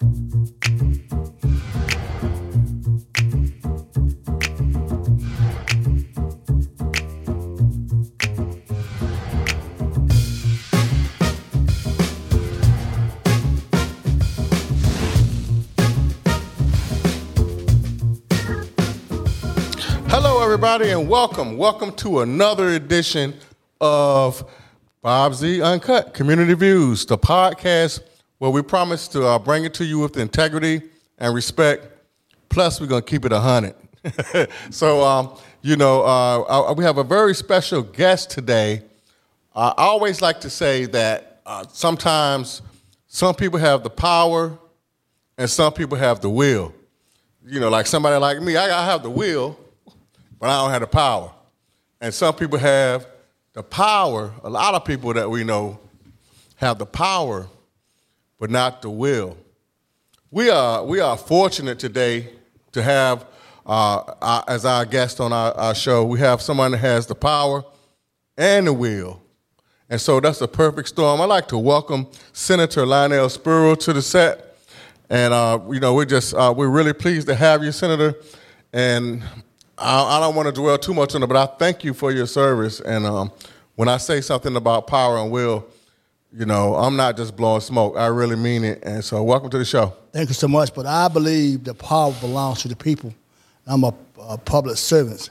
Hello, everybody, and welcome. Welcome to another edition of Bob Z Uncut Community Views, the podcast where we promise to uh, bring it to you with integrity and respect. Plus, we're going to keep it 100. so, um, you know, uh, uh, we have a very special guest today. I always like to say that uh, sometimes some people have the power and some people have the will. You know, like somebody like me, I, I have the will, but I don't have the power. And some people have the power, a lot of people that we know have the power, but not the will. We are, we are fortunate today to have, uh, our, as our guest on our, our show, we have someone that has the power and the will. And so that's a perfect storm. I'd like to welcome Senator Lionel Spruill to the set. And, uh, you know, we're just, uh, we're really pleased to have you, Senator. And I, I don't want to dwell too much on it, but I thank you for your service. And um, when I say something about power and will, you know, I'm not just blowing smoke. I really mean it. And so, welcome to the show. Thank you so much. But I believe the power belongs to the people. I'm a, a public servant.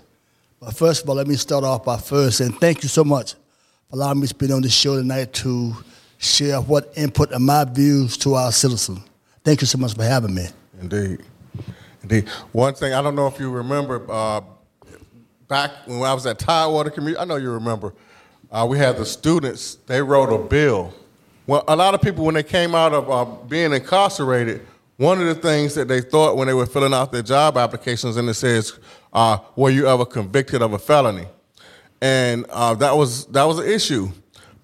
But first of all, let me start off by first saying thank you so much for allowing me to be on this show tonight to share what input and my views to our citizens. Thank you so much for having me. Indeed. Indeed. One thing, I don't know if you remember, uh, back when I was at Tidewater Community, I know you remember, uh, we had the students, they wrote a bill. Well, a lot of people, when they came out of uh, being incarcerated, one of the things that they thought when they were filling out their job applications, and it says, uh, "Were you ever convicted of a felony?" And uh, that was that was an issue.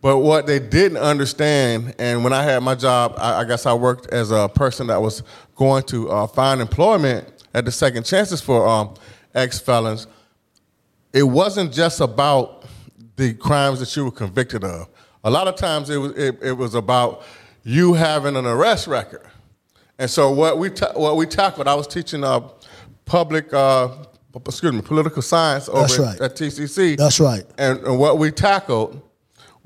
But what they didn't understand, and when I had my job, I, I guess I worked as a person that was going to uh, find employment at the second chances for um, ex felons. It wasn't just about the crimes that you were convicted of. A lot of times it was it, it was about you having an arrest record. And so what we ta- what we tackled, I was teaching uh, public, uh, excuse me, political science over That's at- right. at TCC. That's right. And, and what we tackled,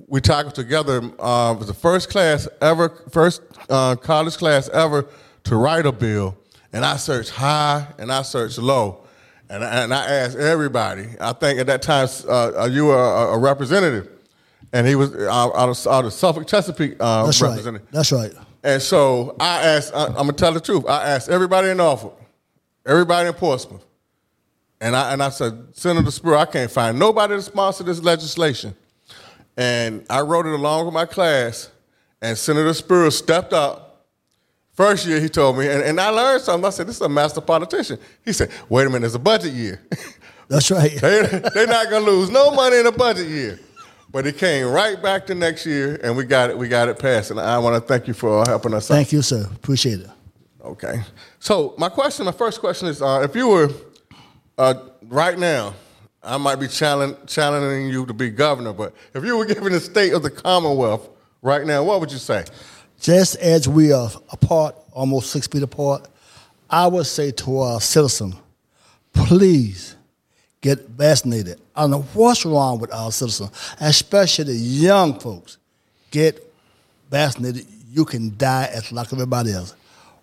we tackled together. Uh, was the first class ever, first uh, college class ever to write a bill. And I searched high and I searched low, and I, and I asked everybody. I think at that time uh, you were a, a representative, and he was uh, out of, out of Suffolk Chesapeake uh, That's right. representative. That's right. And so I asked, I, I'm gonna tell the truth. I asked everybody in Norfolk, everybody in Portsmouth, and I and I said, Senator Spruill, I can't find nobody to sponsor this legislation. And I wrote it along with my class, and Senator Spruill stepped up. First year he told me, and, and I learned something. I said, this is a master politician. He said, wait a minute, it's a budget year. That's right. they, they're not gonna lose no money in a budget year. But it came right back to next year, and we got it. We got it passed, and I want to thank you for helping us out. Thank you, sir. Appreciate it. Okay. So my question, my first question is, uh, if you were uh, right now, I might be challenging you to be governor, but if you were given the state of the Commonwealth right now, what would you say? Just as we are apart, almost six feet apart, I would say to our citizens, please get vaccinated. I don't know what's wrong with our citizens, especially the young folks. Get vaccinated. You can die as like everybody else.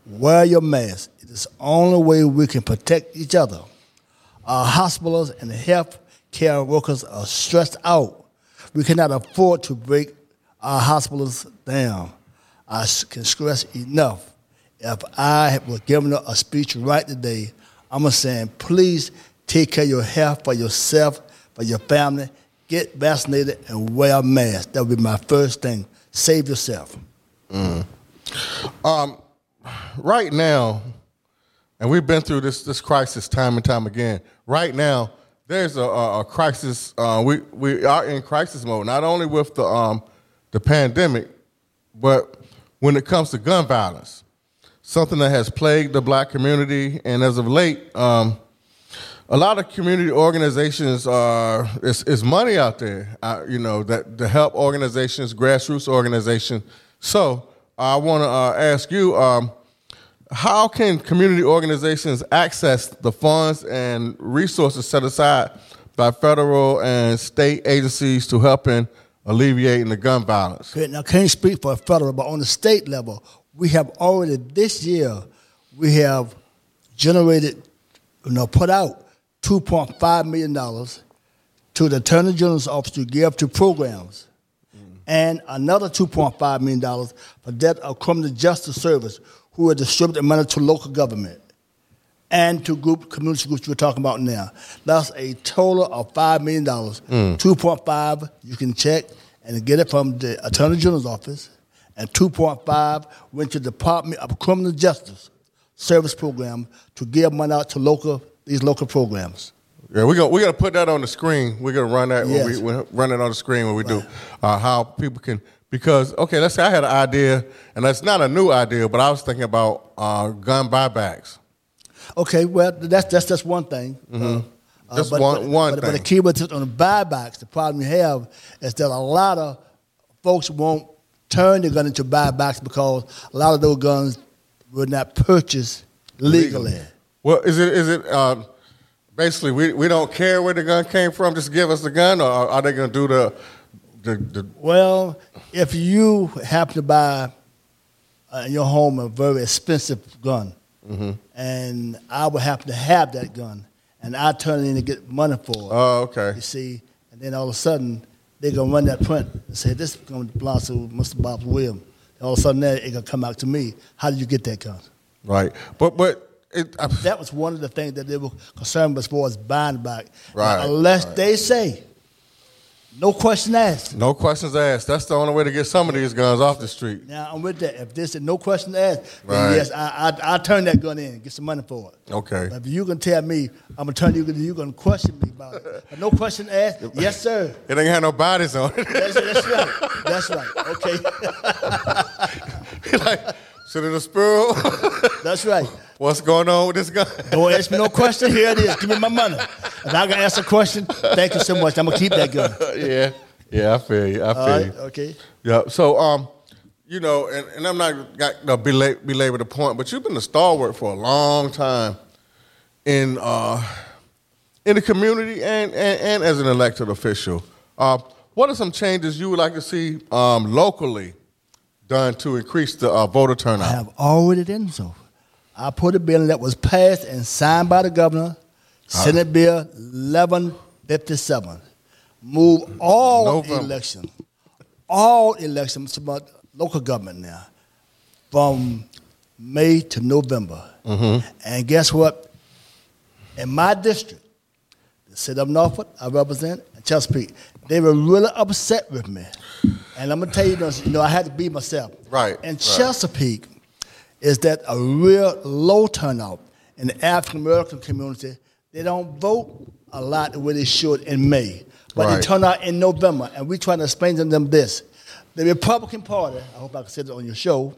Wear your mask. It is the only way we can protect each other. Our hospitals and health care workers are stressed out. We cannot afford to break our hospitals down. I can stress enough. If I was given a speech right today, I'm saying, please take care of your health for yourself, for your family. Get vaccinated and wear a mask. That would be my first thing. Save yourself. Right now, and we've been through this this crisis time and time again. Right now, there's a, a, a crisis. Uh, we we are in crisis mode, not only with the um, the pandemic, but when it comes to gun violence, something that has plagued the black community, and as of late, um, a lot of community organizations are it's, it's money out there, uh, you know, that to help organizations, grassroots organizations. So I want to uh, ask you, um, how can community organizations access the funds and resources set aside by federal and state agencies to help in alleviating the gun violence? Now, I can't speak for a federal, but on the state level, we have already this year we have generated, you know, put out two point five million dollars to the Attorney General's office to give to programs, and another two point five million dollars for that of criminal justice service, who are distributing money to local government and to group community groups we're talking about now. That's a total of five million dollars. Two point five you can check and get it from the Attorney General's office, and two point five went to the Department of Criminal Justice Service Program to give money out to local these local programs. Yeah, we're gonna we're gonna put that on the screen. We're gonna run that when Yes. we we run it on the screen when we do uh, how people can because okay, let's say I had an idea and that's not a new idea, but I was thinking about uh, gun buybacks. Okay, well that's that's just one thing. Uh, uh, Mm-hmm. Just one- one but, But the key with on the buybacks, the problem you have is that a lot of folks won't turn their gun into buybacks because a lot of those guns were not purchased legally. Well, is it is it uh, basically we, we don't care where the gun came from, just give us the gun, or are they gonna do the the, the Well, if you happen to buy uh, in your home a very expensive gun, Mm-hmm. and I would happen to have that gun, and I turn it in to get money for it. Oh, okay. You see, and then all of a sudden they're gonna run that print and say this is going to belong to Mr. Bob Williams. And all of a sudden that it gonna come out to me. How did you get that gun? right? But but it, I, That was one of the things that they were concerned with as far as buying back. Right, Now, unless right. they say, no question asked. no questions asked. That's the only way to get some of these guns off the street. Now I'm with that. If this is no question asked, then Right. yes, I, I I turn that gun in, get some money for it. Okay. But if you can tell me, I'm gonna turn you, you gonna question me about it. But no question asked. yes, sir. It ain't had no bodies on it. That's, that's right. That's right. Okay. like, have spurred? That's right. What's going on with this gun? Don't ask me no question. Here it is. Give me my money. If I can ask a question, thank you so much. I'm gonna keep that gun. yeah, yeah, I feel you. I feel All right. you. Okay. Yeah. So, um, you know, and, and I'm not got no belabor, belabor the point, but you've been a stalwart for a long time in uh, in the community and, and, and as an elected official. Uh, what are some changes you would like to see um, locally done to increase the uh, voter turnout? I have already done so. I put a bill that was passed and signed by the governor, Senate Bill 1157. Move all November. elections, all elections to my local government now, from May to November. And guess what? In my district, the city of Norfolk, I represent, Chesapeake, they were really upset with me. And I'm gonna tell you this, you know, I had to be myself. Right, And right. Chesapeake, is that a real low turnout in the African American community. They don't vote a lot the way they should in May, but Right. they turn out in November. And we trying to explain to them this: the Republican Party. I hope I can say it on your show.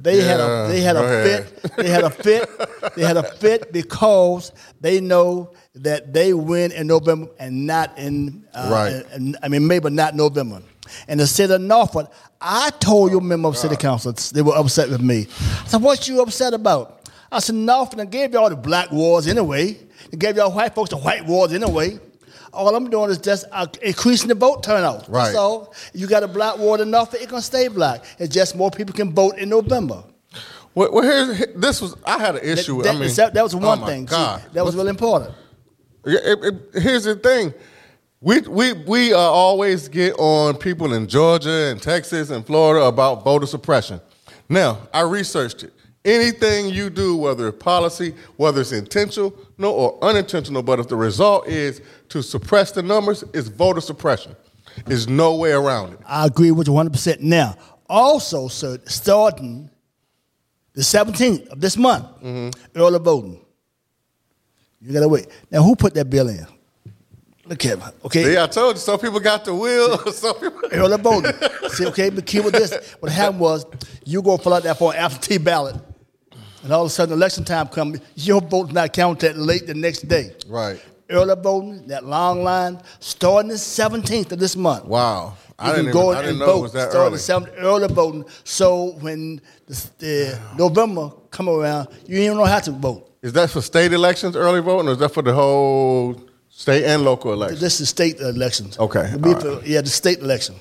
They had a they had a ahead. fit. They had a fit. They had a fit because they know that they win in November and not in uh, Right. in- I mean May, but not November. And the city of Norfolk, I told your member of city council they were upset with me. I said, "What you upset about?" I said, "Norfolk I gave y'all the black wars anyway. They gave y'all white folks the white wars anyway. All I'm doing is just uh, increasing the vote turnout. Right. So you got a black ward in Norfolk, it's gonna stay black. It's just more people can vote in November. Well, well here, this was I had an issue. That, I mean, that, that was oh one my thing. See, God. that was really important. Yeah, it- it- here's the thing. We, we, we uh, always get on people in Georgia and Texas and Florida about voter suppression. Now, I researched it. Anything you do, whether it's policy, whether it's intentional or unintentional, but if the result is to suppress the numbers, it's voter suppression. There's no way around it. I agree with you 100%. Now, also, sir, starting the 17th of this month, Mm-hmm. early voting. You gotta wait. Now, who put that bill in? Look at me, okay? See, I told you, some people got the will, some people. Early voting. See, okay, the key with this, what happened was you go fill out that for an absentee ballot, and all of a sudden election time comes, your vote's not counted that late the next day. Right. Early voting, that long line, starting the 17th of this month. Wow. You I can didn't, go even, and vote. it was that Start early. the seventh early voting. So when the, the November come around, you ain't know how to vote. Is that for state elections, early voting, or is that for the whole state and local elections? This is state elections. Okay, It'll be all for- yeah, the state election.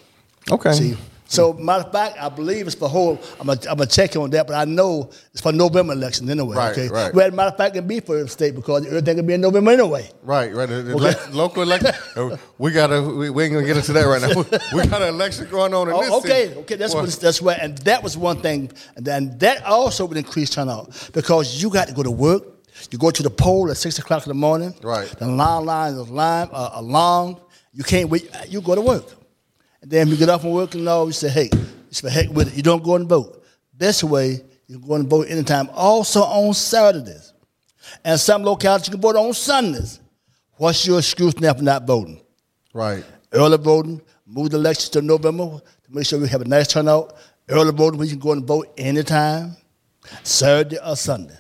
Okay. See, so matter of fact, I believe it's for whole. I'm gonna, check on that, but I know it's for November elections anyway. Right, okay. right. Well, matter of fact, it be for the state because everything will be in November anyway. Right, right. Elec- local election. uh, we gotta. We, we ain't gonna get into that right now. We got an election going on in this Oh, okay, city. okay, that's Well, what that's what, and that was one thing, and then that also would increase turnout because you got to go to work. You go to the poll at six o'clock in the morning. Right. The long line is line uh, long. You can't wait. You go to work, and then you get off from work and all. You say, "Hey, it's for heck with it." You don't go and vote. Best way, you can go and vote anytime. Also on Saturdays, and some localities you can vote on Sundays. What's your excuse now for not voting? Right. early voting, move the elections to November to make sure we have a nice turnout. Early voting, we can go and vote anytime, Saturday or Sunday.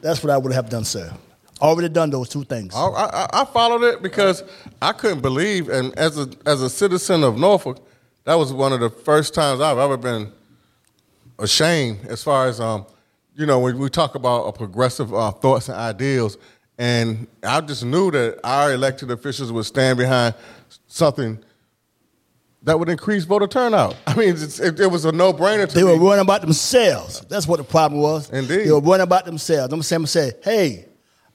That's what I would have done, sir. Already done those two things. I, I, I followed it because I couldn't believe, and as a as a citizen of Norfolk, that was one of the first times I've ever been ashamed. As far as um, you know, when we talk about a progressive uh, thoughts and ideals, and I just knew that our elected officials would stand behind something that would increase voter turnout. I mean, it's, it, it was a no brainer to They me. were worrying about themselves. That's what the problem was. Indeed. They were worrying about themselves. I'm saying, say, hey,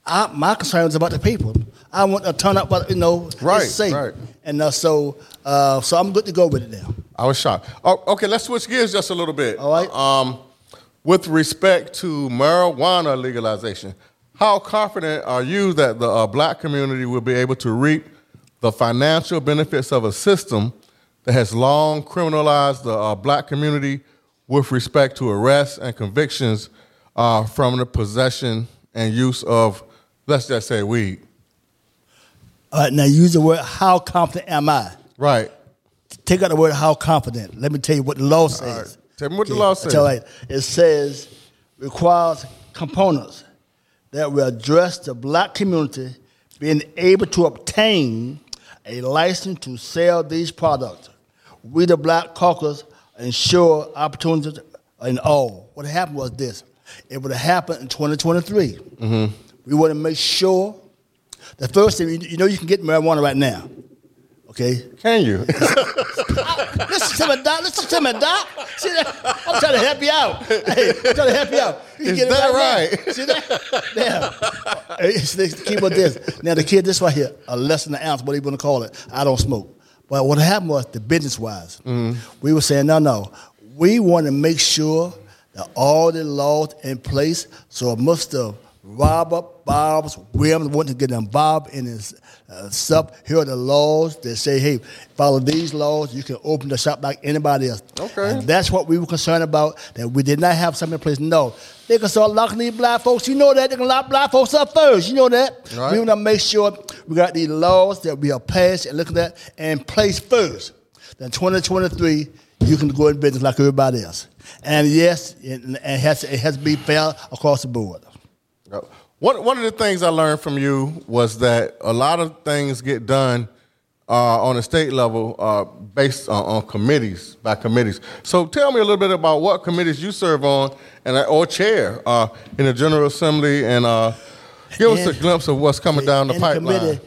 I, my concern is about the people. I want to turn up, but you know, it's safe. right. And uh, so, uh, so I'm good to go with it now. I was shocked. Oh, okay, let's switch gears just a little bit. All right. Um, with respect to marijuana legalization, how confident are you that the uh, black community will be able to reap the financial benefits of a system that has long criminalized the uh, black community with respect to arrests and convictions uh, from the possession and use of, let's just say, weed? All right, now use the word, how confident am I? Right. take out the word how confident. Let me tell you what the law says. Tell me what the law says. Tell you, it says requires components that will address the black community being able to obtain a license to sell these products. We, the Black Caucus, ensure opportunities in all. What happened was this: it would have happened in 2023. Mm-hmm. We want to make sure. The first thing you know, you can get marijuana right now. Okay, Can you? Listen to me, Doc. Listen to me, Doc. See that? I'm trying to help you out. Hey, I'm trying to help you out. You Is that now. right? See that? Hey, Keep on this. Now, the kid, this right here, a less than an ounce, what are you want to call it. I don't smoke. But what happened was, the business wise, Mm-hmm. we were saying, no, no. We want to make sure that all the laws in place so Mr. Robert Bob's Williams want to get involved in this uh, stuff. Here are the laws that say, hey, follow these laws. You can open the shop like anybody else. Okay. And that's what we were concerned about, that we did not have something in place. No. They can start locking these black folks. You know that. They can lock black folks up first. You know that. Right. We want to make sure we got these laws that we are passed and looking at in place first. Then 2023, you can go in business like everybody else. And yes, it, it, has, it has to be fair across the board. One, one of the things I learned from you was that a lot of things get done uh, on a state level uh, based on, on committees, by committees. So tell me a little bit about what committees you serve on and or chair uh, in the General Assembly and uh, give us a glimpse of what's coming down the in pipeline. committee,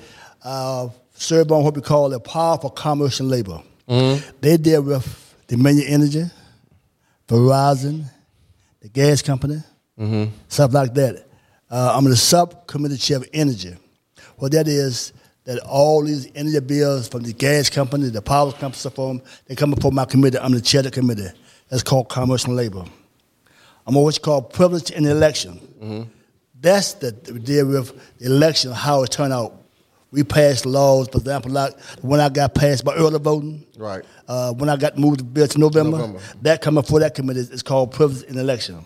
uh, serve on what we call the power for commerce and labor. Mm-hmm. They deal with Dominion Energy, Verizon, the gas company, Mm-hmm. stuff like that. Uh, I'm the subcommittee chair of energy. What that is, that all these energy bills from the gas company, the power company, stuff on, they come before my committee. I'm the chair of the committee. That's called commerce and labor. I'm on what's called privilege in the election. That's the the deal with the election, how it turned out. We passed laws, for example, like when I got passed by early voting. Right. Uh, when I got moved the bill to November, November. that coming for that committee is called privilege in the election.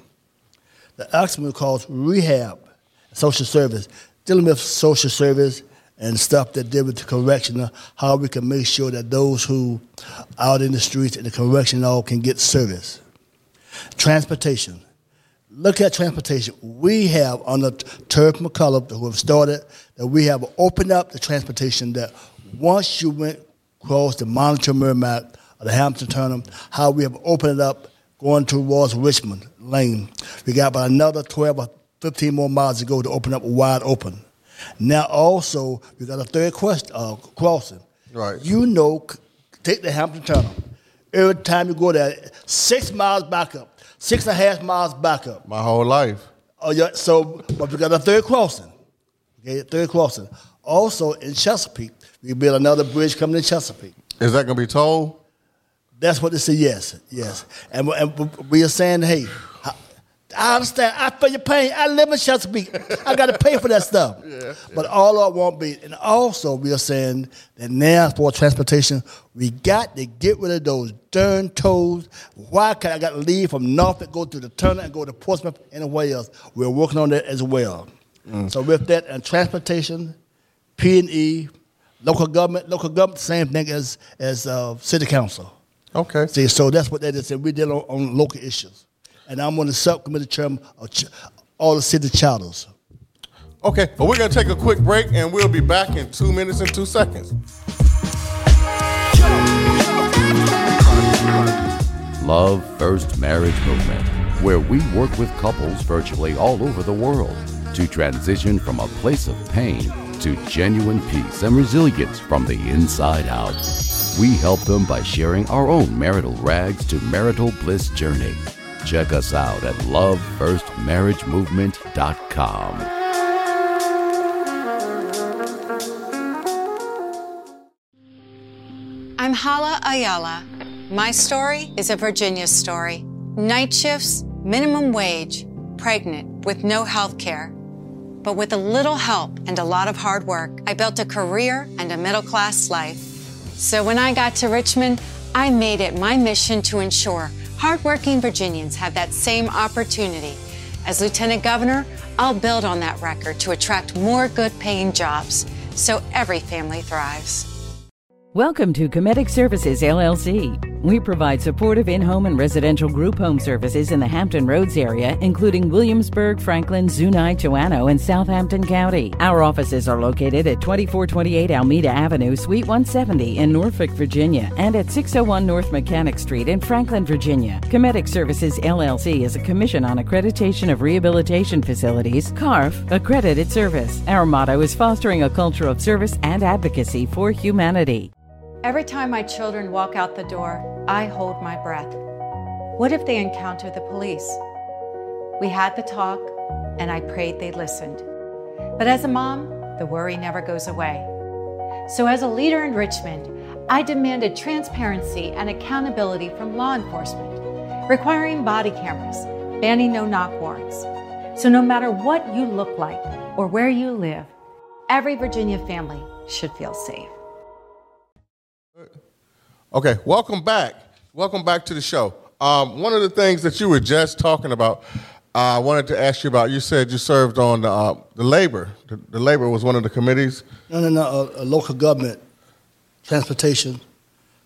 The next one is called rehab, social service, dealing with social service and stuff that deal with the correctional, how we can make sure that those who out in the streets and the correctional can get service. Transportation. Look at transportation. We have under Terry McAuliffe, who have started, that we have opened up the transportation that once you went across the Monitor Merrimac or the Hampton Turnham, how we have opened it up going towards Richmond, lane. We got about another 12 or 15 more miles to go to open up wide open. Now also we got a third quest, uh, crossing. Right. You know, take the Hampton Tunnel. Every time you go there, six miles back up, six and a half miles back up. My whole life. Oh yeah. So, but we got a third crossing. Okay, third crossing. Also in Chesapeake, we build another bridge coming to Chesapeake. Is that going to be told? That's what they say. Yes, yes. And, and we are saying, hey, I- I understand. I feel your pain. I live in Chesapeake. I got to pay for that stuff. But all of it won't be. And also, we are saying that now for transportation, we got to get rid of those darn tolls. Why can't I got to leave from Norfolk, go to the Turner, and go to Portsmouth, anywhere else? We're working on that as well. So with that, and transportation, P and E, local government, local government, same thing as as uh, city council. Okay. See, so that's what that is. And we deal on, on local issues. And I'm on the subcommittee chairman of ch- all the city charters. Okay, but we're going to take a quick break and we'll be back in two minutes and two seconds. Love First Marriage Movement, where we work with couples virtually all over the world to transition from a place of pain to genuine peace and resilience from the inside out. We help them by sharing our own marital rags to marital bliss journey. Check us out at lovefirstmarriagemovement.com. I'm Hala Ayala. My story is a Virginia story. Night shifts, minimum wage, pregnant with no health care. But with a little help and a lot of hard work, I built a career and a middle class life. So when I got to Richmond, I made it my mission to ensure hardworking Virginians have that same opportunity. As Lieutenant Governor, I'll build on that record to attract more good paying jobs so every family thrives. Welcome to Comedic Services LLC. We provide supportive in home and residential group home services in the Hampton Roads area, including Williamsburg, Franklin, Zuni, Joanno, and Southampton County. Our offices are located at 2428 Almeida Avenue, Suite 170 in Norfolk, Virginia, and at 601 North Mechanic Street in Franklin, Virginia. Comedic Services LLC is a commission on accreditation of rehabilitation facilities, CARF, accredited service. Our motto is fostering a culture of service and advocacy for humanity. Every time my children walk out the door, I hold my breath. What if they encounter the police? We had the talk, and I prayed they listened. But as a mom, the worry never goes away. So, as a leader in Richmond, I demanded transparency and accountability from law enforcement, requiring body cameras, banning no knock warrants. So, no matter what you look like or where you live, every Virginia family should feel safe. Okay, welcome back. Welcome back to the show. Um, one of the things that you were just talking about, I wanted to ask you about. You said you served on the, uh, the labor. The, the labor was one of the committees. No, no, no. Uh, uh, local government, transportation,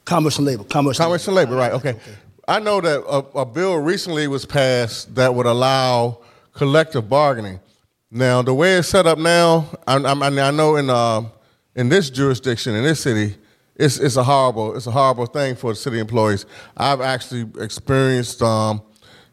commerce and labor. Commerce, Commerce and labor, right? Okay. I know that a, a bill recently was passed that would allow collective bargaining. Now, the way it's set up now, I, I, I know in uh, in this jurisdiction in this city, it's it's a horrible it's a horrible thing for the city employees. I've actually experienced um,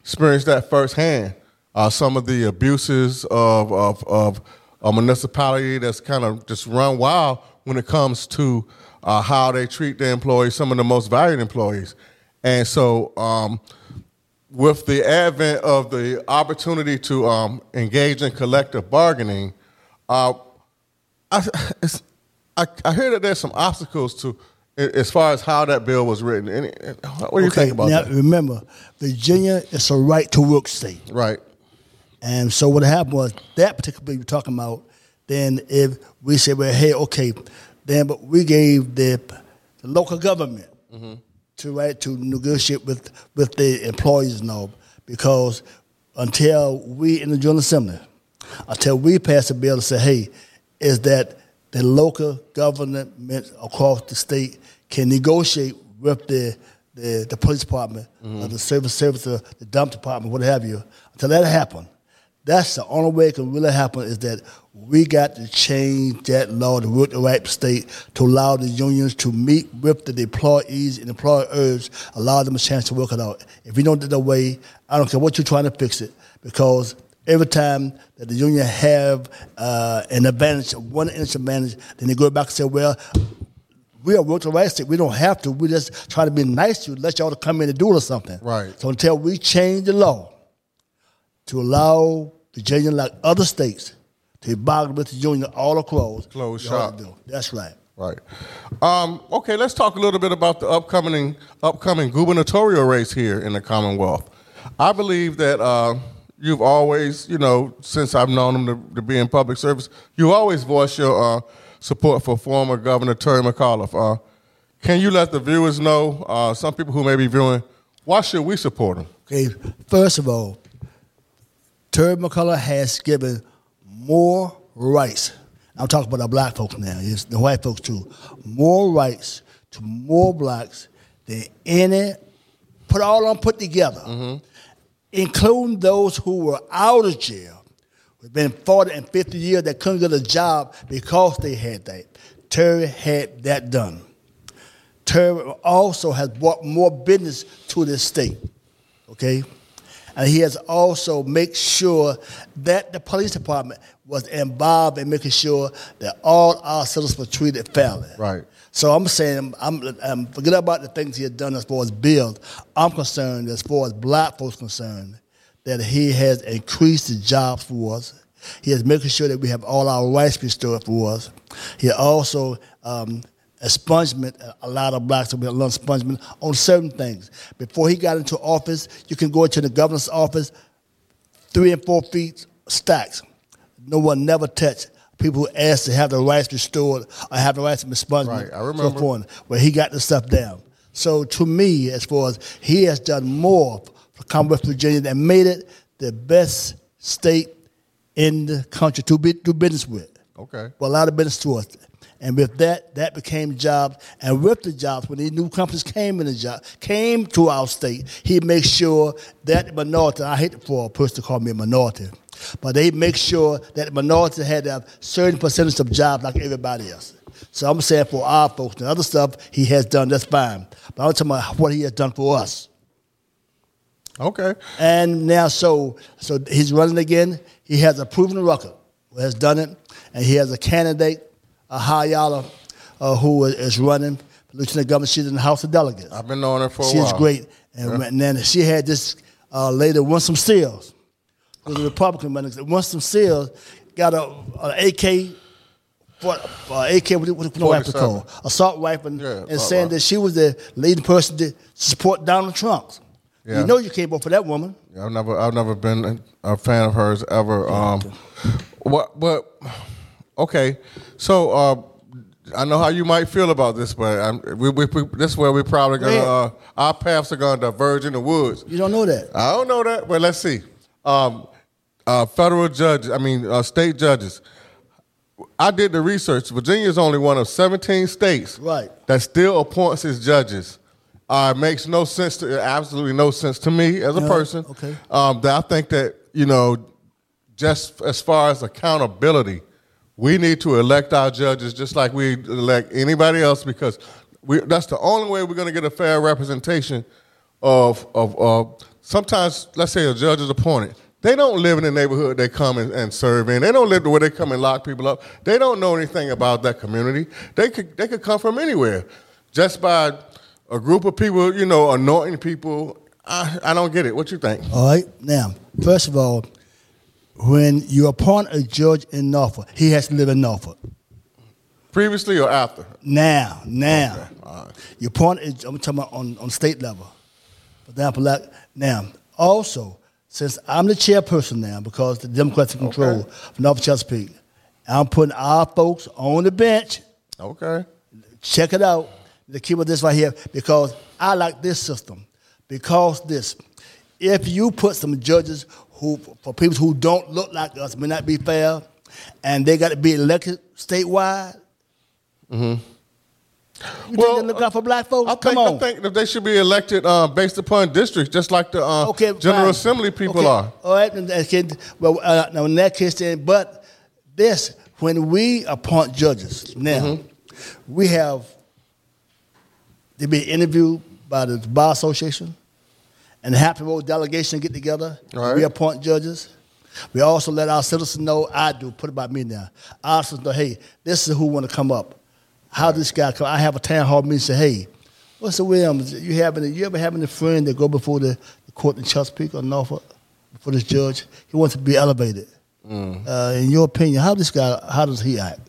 experienced that firsthand. Uh, some of the abuses of of, of a municipality that's kind of just run wild when it comes to uh, how they treat their employees, some of the most valued employees. And so, um, with the advent of the opportunity to um, engage in collective bargaining, uh, I, it's, I, I hear that there's some obstacles to as far as how that bill was written. Any, what do you Okay, think about now that? remember, Virginia is a right to work state. Right. And so what happened was that particular bill you're talking about, then if we said, well, hey, okay, then but we gave the, the local government mm-hmm. to right to negotiate with with the employees and all because until we in the General Assembly, until we pass a bill to say, hey, is that the local government across the state can negotiate with the the, the police department, mm-hmm. or the service service, or the dump department, what have you. Until that happen, That's the only way it can really happen is that we got to change that law to work the right state to allow the unions to meet with the employees and employers, allow them a chance to work it out. If you don't do that way, I don't care what you're trying to fix it, because every time that the union have uh, an advantage, one inch advantage, then they go back and say, well, we are working the right state. We don't have to. We just try to be nice to you, let y'all to come in and do it or something. Right. So until we change the law to allow the Virginia, like other states, to bargain with the union all across. Close shop. That's right. Right. Um, okay, let's talk a little bit about the upcoming upcoming gubernatorial race here in the Commonwealth. I believe that uh, you've always, you know, since I've known them to, to be in public service, you always voice your uh, support for former Governor Terry McAuliffe. Uh, can you let the viewers know, uh, some people who may be viewing, why should we support him? Okay, first of all, Terry McAuliffe has given more rights. I'm talking about the black folks now, it's the white folks too. More rights to more blacks than any, put all on put together, including those who were out of jail, been 40 and 50 years that couldn't get a job because they had that. Terry had that done. Terry also has brought more business to this state, okay? And he has also made sure that the police department was involved in making sure that all our citizens were treated fairly. Right. So I'm saying, I'm, I'm forget about the things he has done as far as bills. I'm concerned as far as black folks concerned that he has increased the jobs for us. He is making sure that we have all our rights restored for us. He also um, expungement, a lot of blacks have been of expungement on certain things. Before he got into office, you can go into the governor's office, three and four feet stacks. No one never touched people who asked to have the rights restored or have the rights of expungement. Right, I remember. So forth, where he got the stuff down. So to me, as far as he has done more for Commonwealth Virginia and made it the best state in the country to be, do business with. Okay. Well, a lot of business to us. And with that, that became jobs. And with the jobs, when these new companies came in the job, came to our state, he makes sure that minority, I hate for a person to call me a minority, but they make sure that minority had have certain percentage of jobs like everybody else. So I'm saying for our folks, the other stuff he has done, that's fine. But I'm talking about what he has done for us. Okay. And now, so so he's running again. He has a proven record, who has done it, and he has a candidate, Hala Ayala, uh, who is running for lieutenant governor. She's in the House of Delegates. I've been knowing her for a while. She's great, and, and then she had this uh, lady, Winsome Sears, who's a Republican running. Winsome Sears got a, a AK. What uh, AK? What, what, what do I have to 47. call assault rifle? Yeah, and saying that she was the leading person to support Donald Trump. Yeah. You know you can't vote for that woman. I've never, I've never been a fan of hers ever. Um, what, but okay, so uh, I know how you might feel about this, but we, we, we, this is where we're probably gonna, uh, our paths are gonna diverge in the woods. You don't know that. I don't know that, but let's see. Um, uh, federal judges, I mean, uh, state judges. I did the research. Virginia is only one of 17 states Right. that still appoints its judges. Uh, it makes no sense to absolutely no sense to me as a Yeah, person. okay. Um, that I think that you know, just as far as accountability, we need to elect our judges just like we elect anybody else because we, that's the only way we're going to get a fair representation of of uh, sometimes let's say a judge is appointed. They don't live in the neighborhood they come and, and serve in. They don't live where they come and lock people up. They don't know anything about that community. They could they could come from anywhere, just by a group of people, you know, anointing people. I, I don't get it. What you think? All right. Now, first of all, when you appoint a judge in Norfolk, he has to live in Norfolk. Previously or after? Now, now, you appoint. I'm talking about on, on state level. For example, like now, also since I'm the chairperson now because the Democrats in control Okay. of Norfolk Chesapeake, I'm putting our folks on the bench. Okay. check it out. The key with this right here, because I like this system. Because this, if you put some judges who, for people who don't look like us, may not be fair, and they got to be elected statewide, mm-hmm. You well, think they look out for black folks? I Come think, on. I think that they should be elected uh, based upon districts, just like the uh, okay, General fine. Assembly people okay. are. All right, well, uh, now in that case, then, but this, when we appoint judges, now, mm-hmm. we have, they be interviewed by the Bar Association and the Hampton Road delegation get together. Right. We appoint judges. We also let our citizens know, I do, put it by me now. Our citizens know, hey, this is who want to come up. How this guy come? I have a town hall meeting say, hey, what's the Williams? You having you ever having a friend that go before the, the court in Chesapeake or Norfolk before this judge? He wants to be elevated. Mm. Uh, in your opinion, how this guy how does he act?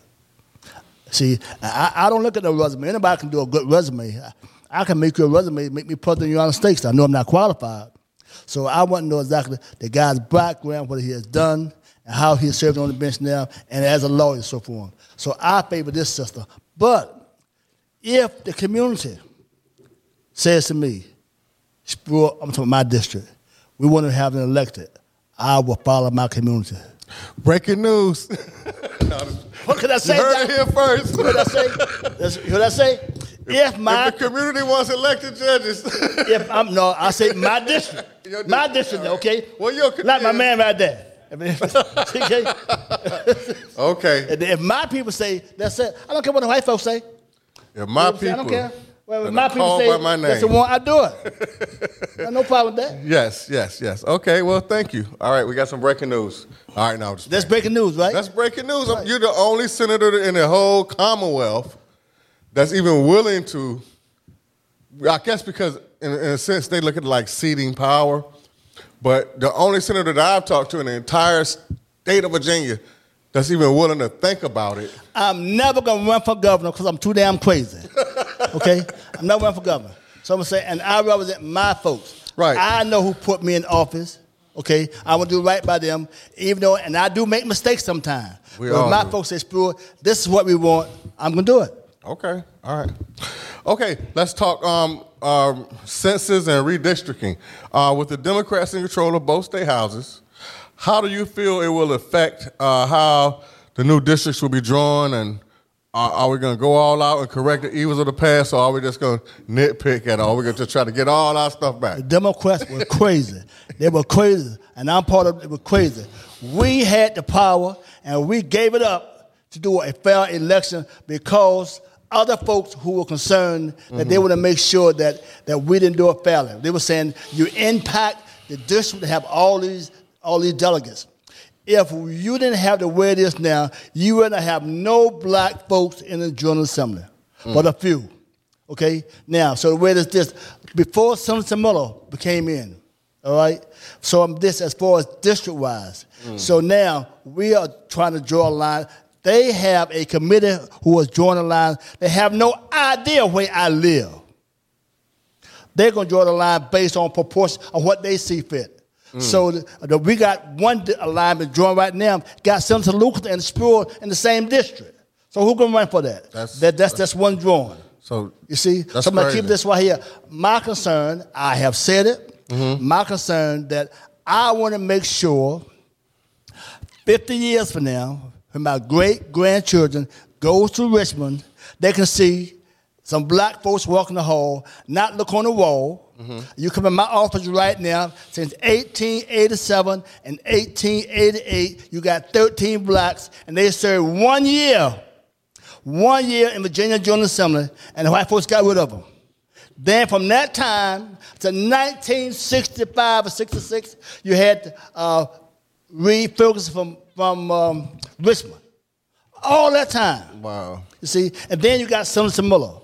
See, I, I don't look at the resume. Anybody can do a good resume. I, I can make your resume, make me president of the United States. I know I'm not qualified. So I want to know exactly the guy's background, what he has done, and how he's serving on the bench now, and as a lawyer, so forth. So I favor this system. But if the community says to me, I'm talking my district, we want to have an elected, I will follow my community. Breaking news. what can I say? You heard it here first. what did I say? What I say? If my if community wants elected judges, if I'm no, I say my district, my district, okay. Well, you're not my man right there. okay. okay. If my people say that's it, I don't care what the white folks say. If my people, I don't care. Well, if my people say my name. that's the one, I do it. no problem with that. Yes, yes, yes. Okay, well, thank you. All right, we got some breaking news. All right, now that's breaking news, right? That's breaking news. Right. You're the only senator in the whole Commonwealth that's even willing to. I guess because in, in a sense they look at it like ceding power, but the only senator that I've talked to in the entire state of Virginia that's even willing to think about it. I'm never gonna run for governor because I'm too damn crazy. okay, I'm not running for governor. So I'm gonna say, and I represent my folks. Right. I know who put me in office. Okay, I will do right by them, even though, and I do make mistakes sometimes. We but my do. folks say, "Spruill, this is what we want. I'm gonna do it." Okay, all right. Okay, let's talk um, um, census and redistricting. Uh, with the Democrats in control of both state houses, how do you feel it will affect uh, how the new districts will be drawn? And uh, are we going to go all out and correct the evils of the past, or are we just going to nitpick at all? We're going to just try to get all our stuff back. The Democrats were crazy. they were crazy, and I'm part of it. Were crazy. We had the power, and we gave it up to do a fair election because other folks who were concerned that mm-hmm. they want to make sure that, that we didn't do it fairly. They were saying you impact the district to have all these all these delegates. If you didn't have the way it is now, you wouldn't have no black folks in the General Assembly, mm. but a few. Okay? Now, so the way it is this, before Senator Miller became in, all right? So I'm this as far as district wise. Mm. So now we are trying to draw a line. They have a committee who has drawn a line. They have no idea where I live. They're going to draw the line based on proportion of what they see fit. Mm. So the, the, we got one alignment drawn right now. Got Senator Lucas and Spruill in the same district. So who going to run for that? That's, that, that's, that's one drawing. So you see, so I'm going to keep this right here. My concern, I have said it. Mm-hmm. My concern that I want to make sure 50 years from now, when my great grandchildren go to Richmond, they can see some black folks walking the hall, not look on the wall. Mm-hmm. You come in my office right now, since 1887 and 1888, you got 13 blacks, and they served one year, one year in Virginia General Assembly, and the white folks got rid of them. Then from that time to 1965 or 66, you had uh, Reed Ferguson from from um, Richmond. All that time. Wow. You see, and then you got Senator Miller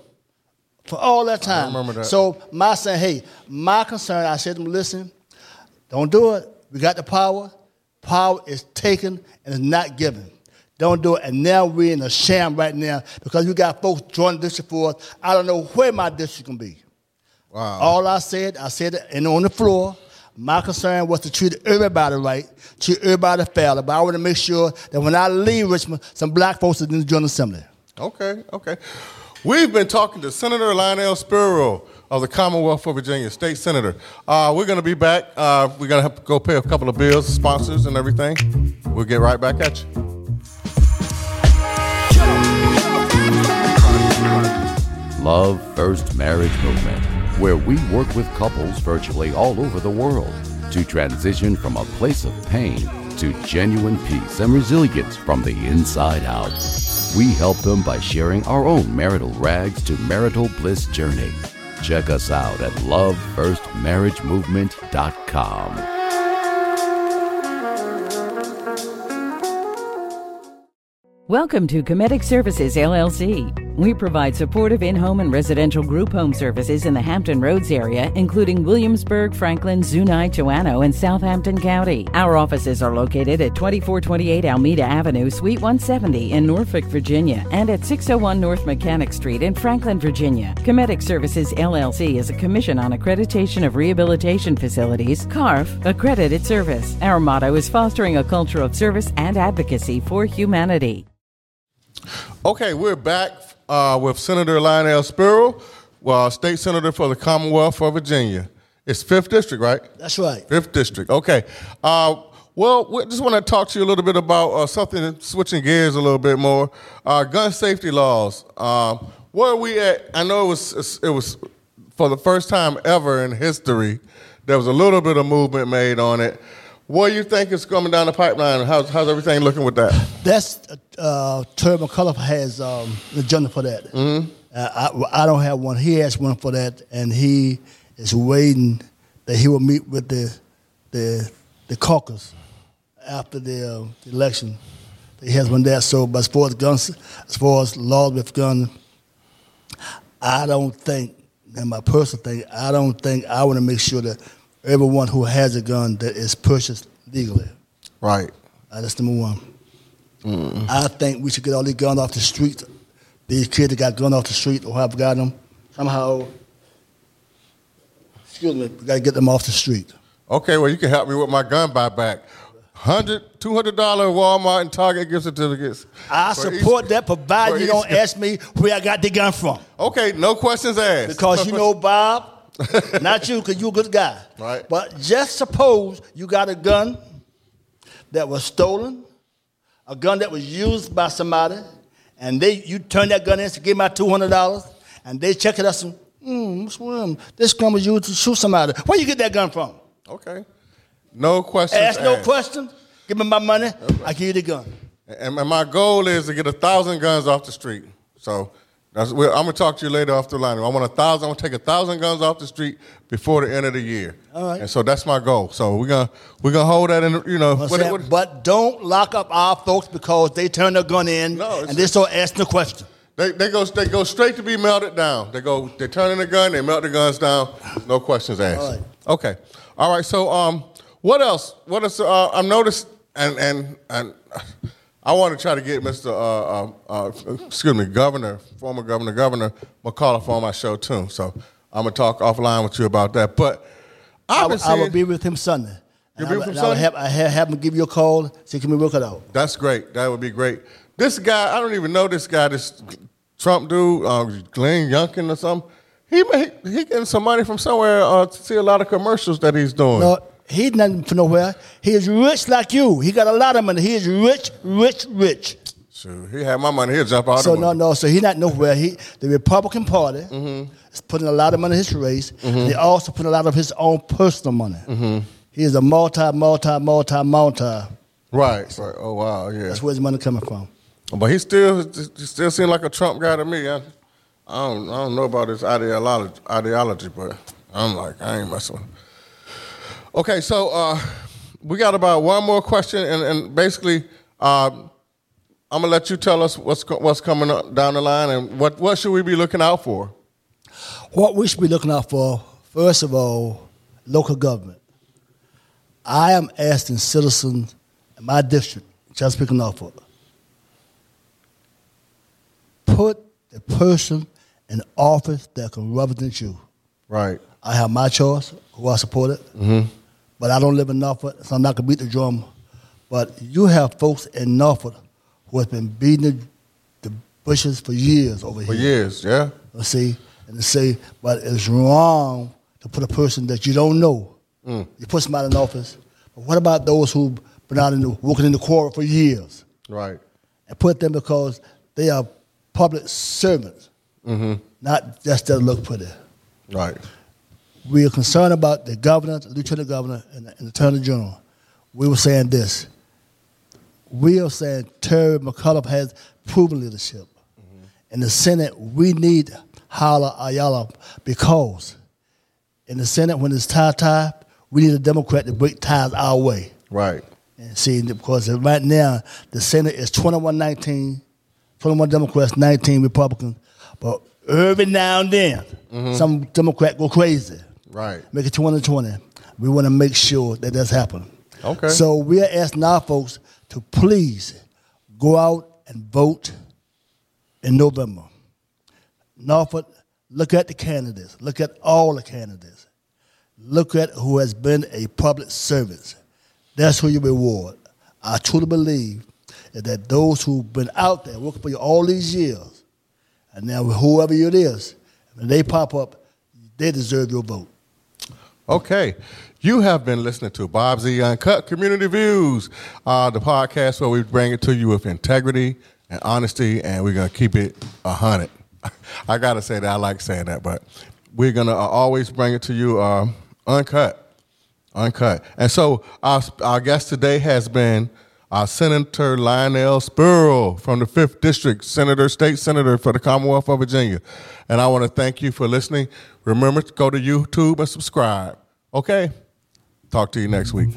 for all that time. I remember that. So my saying, hey, my concern, I said to him, listen, don't do it. We got the power. Power is taken and is not given. Don't do it. And now we're in a sham right now because you got folks joining district for us. I don't know where my district can be. Wow. All I said, I said it and on the floor. My concern was to treat everybody right, treat everybody fairly, but I want to make sure that when I leave Richmond, some black folks are in the General Assembly. Okay, okay. We've been talking to Senator Lionel Spruill of the Commonwealth of Virginia, state senator. Uh, we're going to be back. Uh, we're going to have to go pay a couple of bills, sponsors, and everything. We'll get right back at you. Love First Marriage Movement, where we work with couples virtually all over the world to transition from a place of pain to genuine peace and resilience from the inside out. We help them by sharing our own marital rags to marital bliss journey. Check us out at lovefirstmarriagemovement.com. Welcome to Comedic Services LLC. We provide supportive in home and residential group home services in the Hampton Roads area, including Williamsburg, Franklin, Zuni, Joanno, and Southampton County. Our offices are located at 2428 Almeida Avenue, Suite 170 in Norfolk, Virginia, and at 601 North Mechanic Street in Franklin, Virginia. Comedic Services LLC is a commission on accreditation of rehabilitation facilities, CARF, accredited service. Our motto is fostering a culture of service and advocacy for humanity. Okay, we're back uh, with Senator Lionel Spruill, well, state senator for the Commonwealth of Virginia. It's fifth district, right? That's right. Fifth district. Okay. Uh, well, we just want to talk to you a little bit about uh, something, switching gears a little bit more. Uh, gun safety laws. Um, where are we at? I know it was it was for the first time ever in history. There was a little bit of movement made on it. What do you think is coming down the pipeline? How's, how's everything looking with that? That's uh, Terry McAuliffe has um, an agenda for that. Mm-hmm. Uh, I, I don't have one. He has one for that, and he is waiting that he will meet with the the the caucus after the, uh, the election. He has one there. So, but as far as guns, as far as laws with guns, I don't think, and my personal thing, I don't think I want to make sure that everyone who has a gun that is purchased legally. Right. Uh, that's number one. Mm. I think we should get all these guns off the street. These kids that got guns off the street or have got them somehow. Excuse me, we got to get them off the street. Okay, well, you can help me with my gun buyback. Hundred, two hundred dollar Walmart and Target gift certificates. I support each, that, provided you don't ask me where I got the gun from. Okay, no questions asked. Because you know, Bob, not you, because you're a good guy. Right. But just suppose you got a gun that was stolen, a gun that was used by somebody, and they you turn that gun in to give my two hundred dollars, and they check it out and mm, this gun was used to shoot somebody. Where you get that gun from? Okay. No questions. Ask no question. Give me my money. Okay. I give you the gun. And my goal is to get a thousand guns off the street. So that's, I'm gonna talk to you later off the line. I want a thousand. I want to take a thousand guns off the street before the end of the year. All right. And so that's my goal. So we're gonna we're gonna hold that in. You know. What, what, but don't lock up our folks because they turn their gun in no, and they start asking the question. They, they go they go straight to be melted down. They go they turn in the gun. They melt the guns down. No questions asked. All right. Okay. All right. So um, what else? What else? Uh, I've noticed and and and. I want to try to get Mr. Uh, uh, uh, excuse me, Governor, former Governor, Governor McAuliffe on my show too. So I'm gonna talk offline with you about that. But I, will, I will be with him Sunday. You'll be with him Sunday. Have, I have, him give you a call. See, can we work it out? That's great. That would be great. This guy, I don't even know this guy. This Trump dude, uh, Glenn Youngkin or something. He he getting some money from somewhere uh, to see a lot of commercials that he's doing. No, He's nothing for nowhere. He is rich like you. He got a lot of money. He is rich, rich, rich. So He had my money. He'll jump out. So no, no. So he's not nowhere. He the Republican Party mm-hmm. is putting a lot of money in his race. Mm-hmm. They also put a lot of his own personal money. Mm-hmm. He is a multi, multi, multi, multi. Right. Right. Oh wow. Yeah. That's where his money coming from. But he still he still seems like a Trump guy to me. I, I don't I don't know about his ideology ideology, but I'm like I ain't messing with. Him. Okay, so uh, we got about one more question, and, and basically, uh, I'm gonna let you tell us what's what's coming down the line, and what what should we be looking out for? What we should be looking out for, first of all, local government. I am asking citizens in my district, Chesapeake Norfolk, put the person in office that can represent you. Right. I have my choice, who I support it. Mm-hmm but I don't live in Norfolk, so I'm not gonna beat the drum. But you have folks in Norfolk who have been beating the, the bushes for years over for here. For years, yeah. Let's see, and to say, but it's wrong to put a person that you don't know. Mm. You put somebody in office. But what about those who've been out in the, working in the quarry for years? Right. And put them because they are public servants. Mm-hmm. not just to look pretty. Right. We are concerned about the governor, the lieutenant governor, and the, and the attorney general. We were saying this. We are saying Terry McAuliffe has proven leadership. Mm-hmm. In the Senate, we need Hala Ayala because in the Senate, when it's tie tie, we need a Democrat to break ties our way. Right. And see, because right now the Senate is 21 19, 21 Democrats, 19 Republicans. But every now and then, mm-hmm. some Democrat go crazy. Right. Make it 2020. We want to make sure that that's happening. Okay. So we are asking our folks to please go out and vote in November. Norfolk, look at the candidates. Look at all the candidates. Look at who has been a public service. That's who you reward. I truly believe that those who've been out there working for you all these years, and now whoever it is, when they pop up, they deserve your vote. Okay. You have been listening to Bob Z Uncut Community Views, uh, the podcast where we bring it to you with integrity and honesty, and we're going to keep it 100. I got to say that. I like saying that, but we're going to uh, always bring it to you uh, uncut. Uncut. And so our, our guest today has been uh, Senator Lionel Spruill from the 5th District, Senator, State Senator for the Commonwealth of Virginia. And I want to thank you for listening. Remember to go to YouTube and subscribe. Okay? Talk to you next week.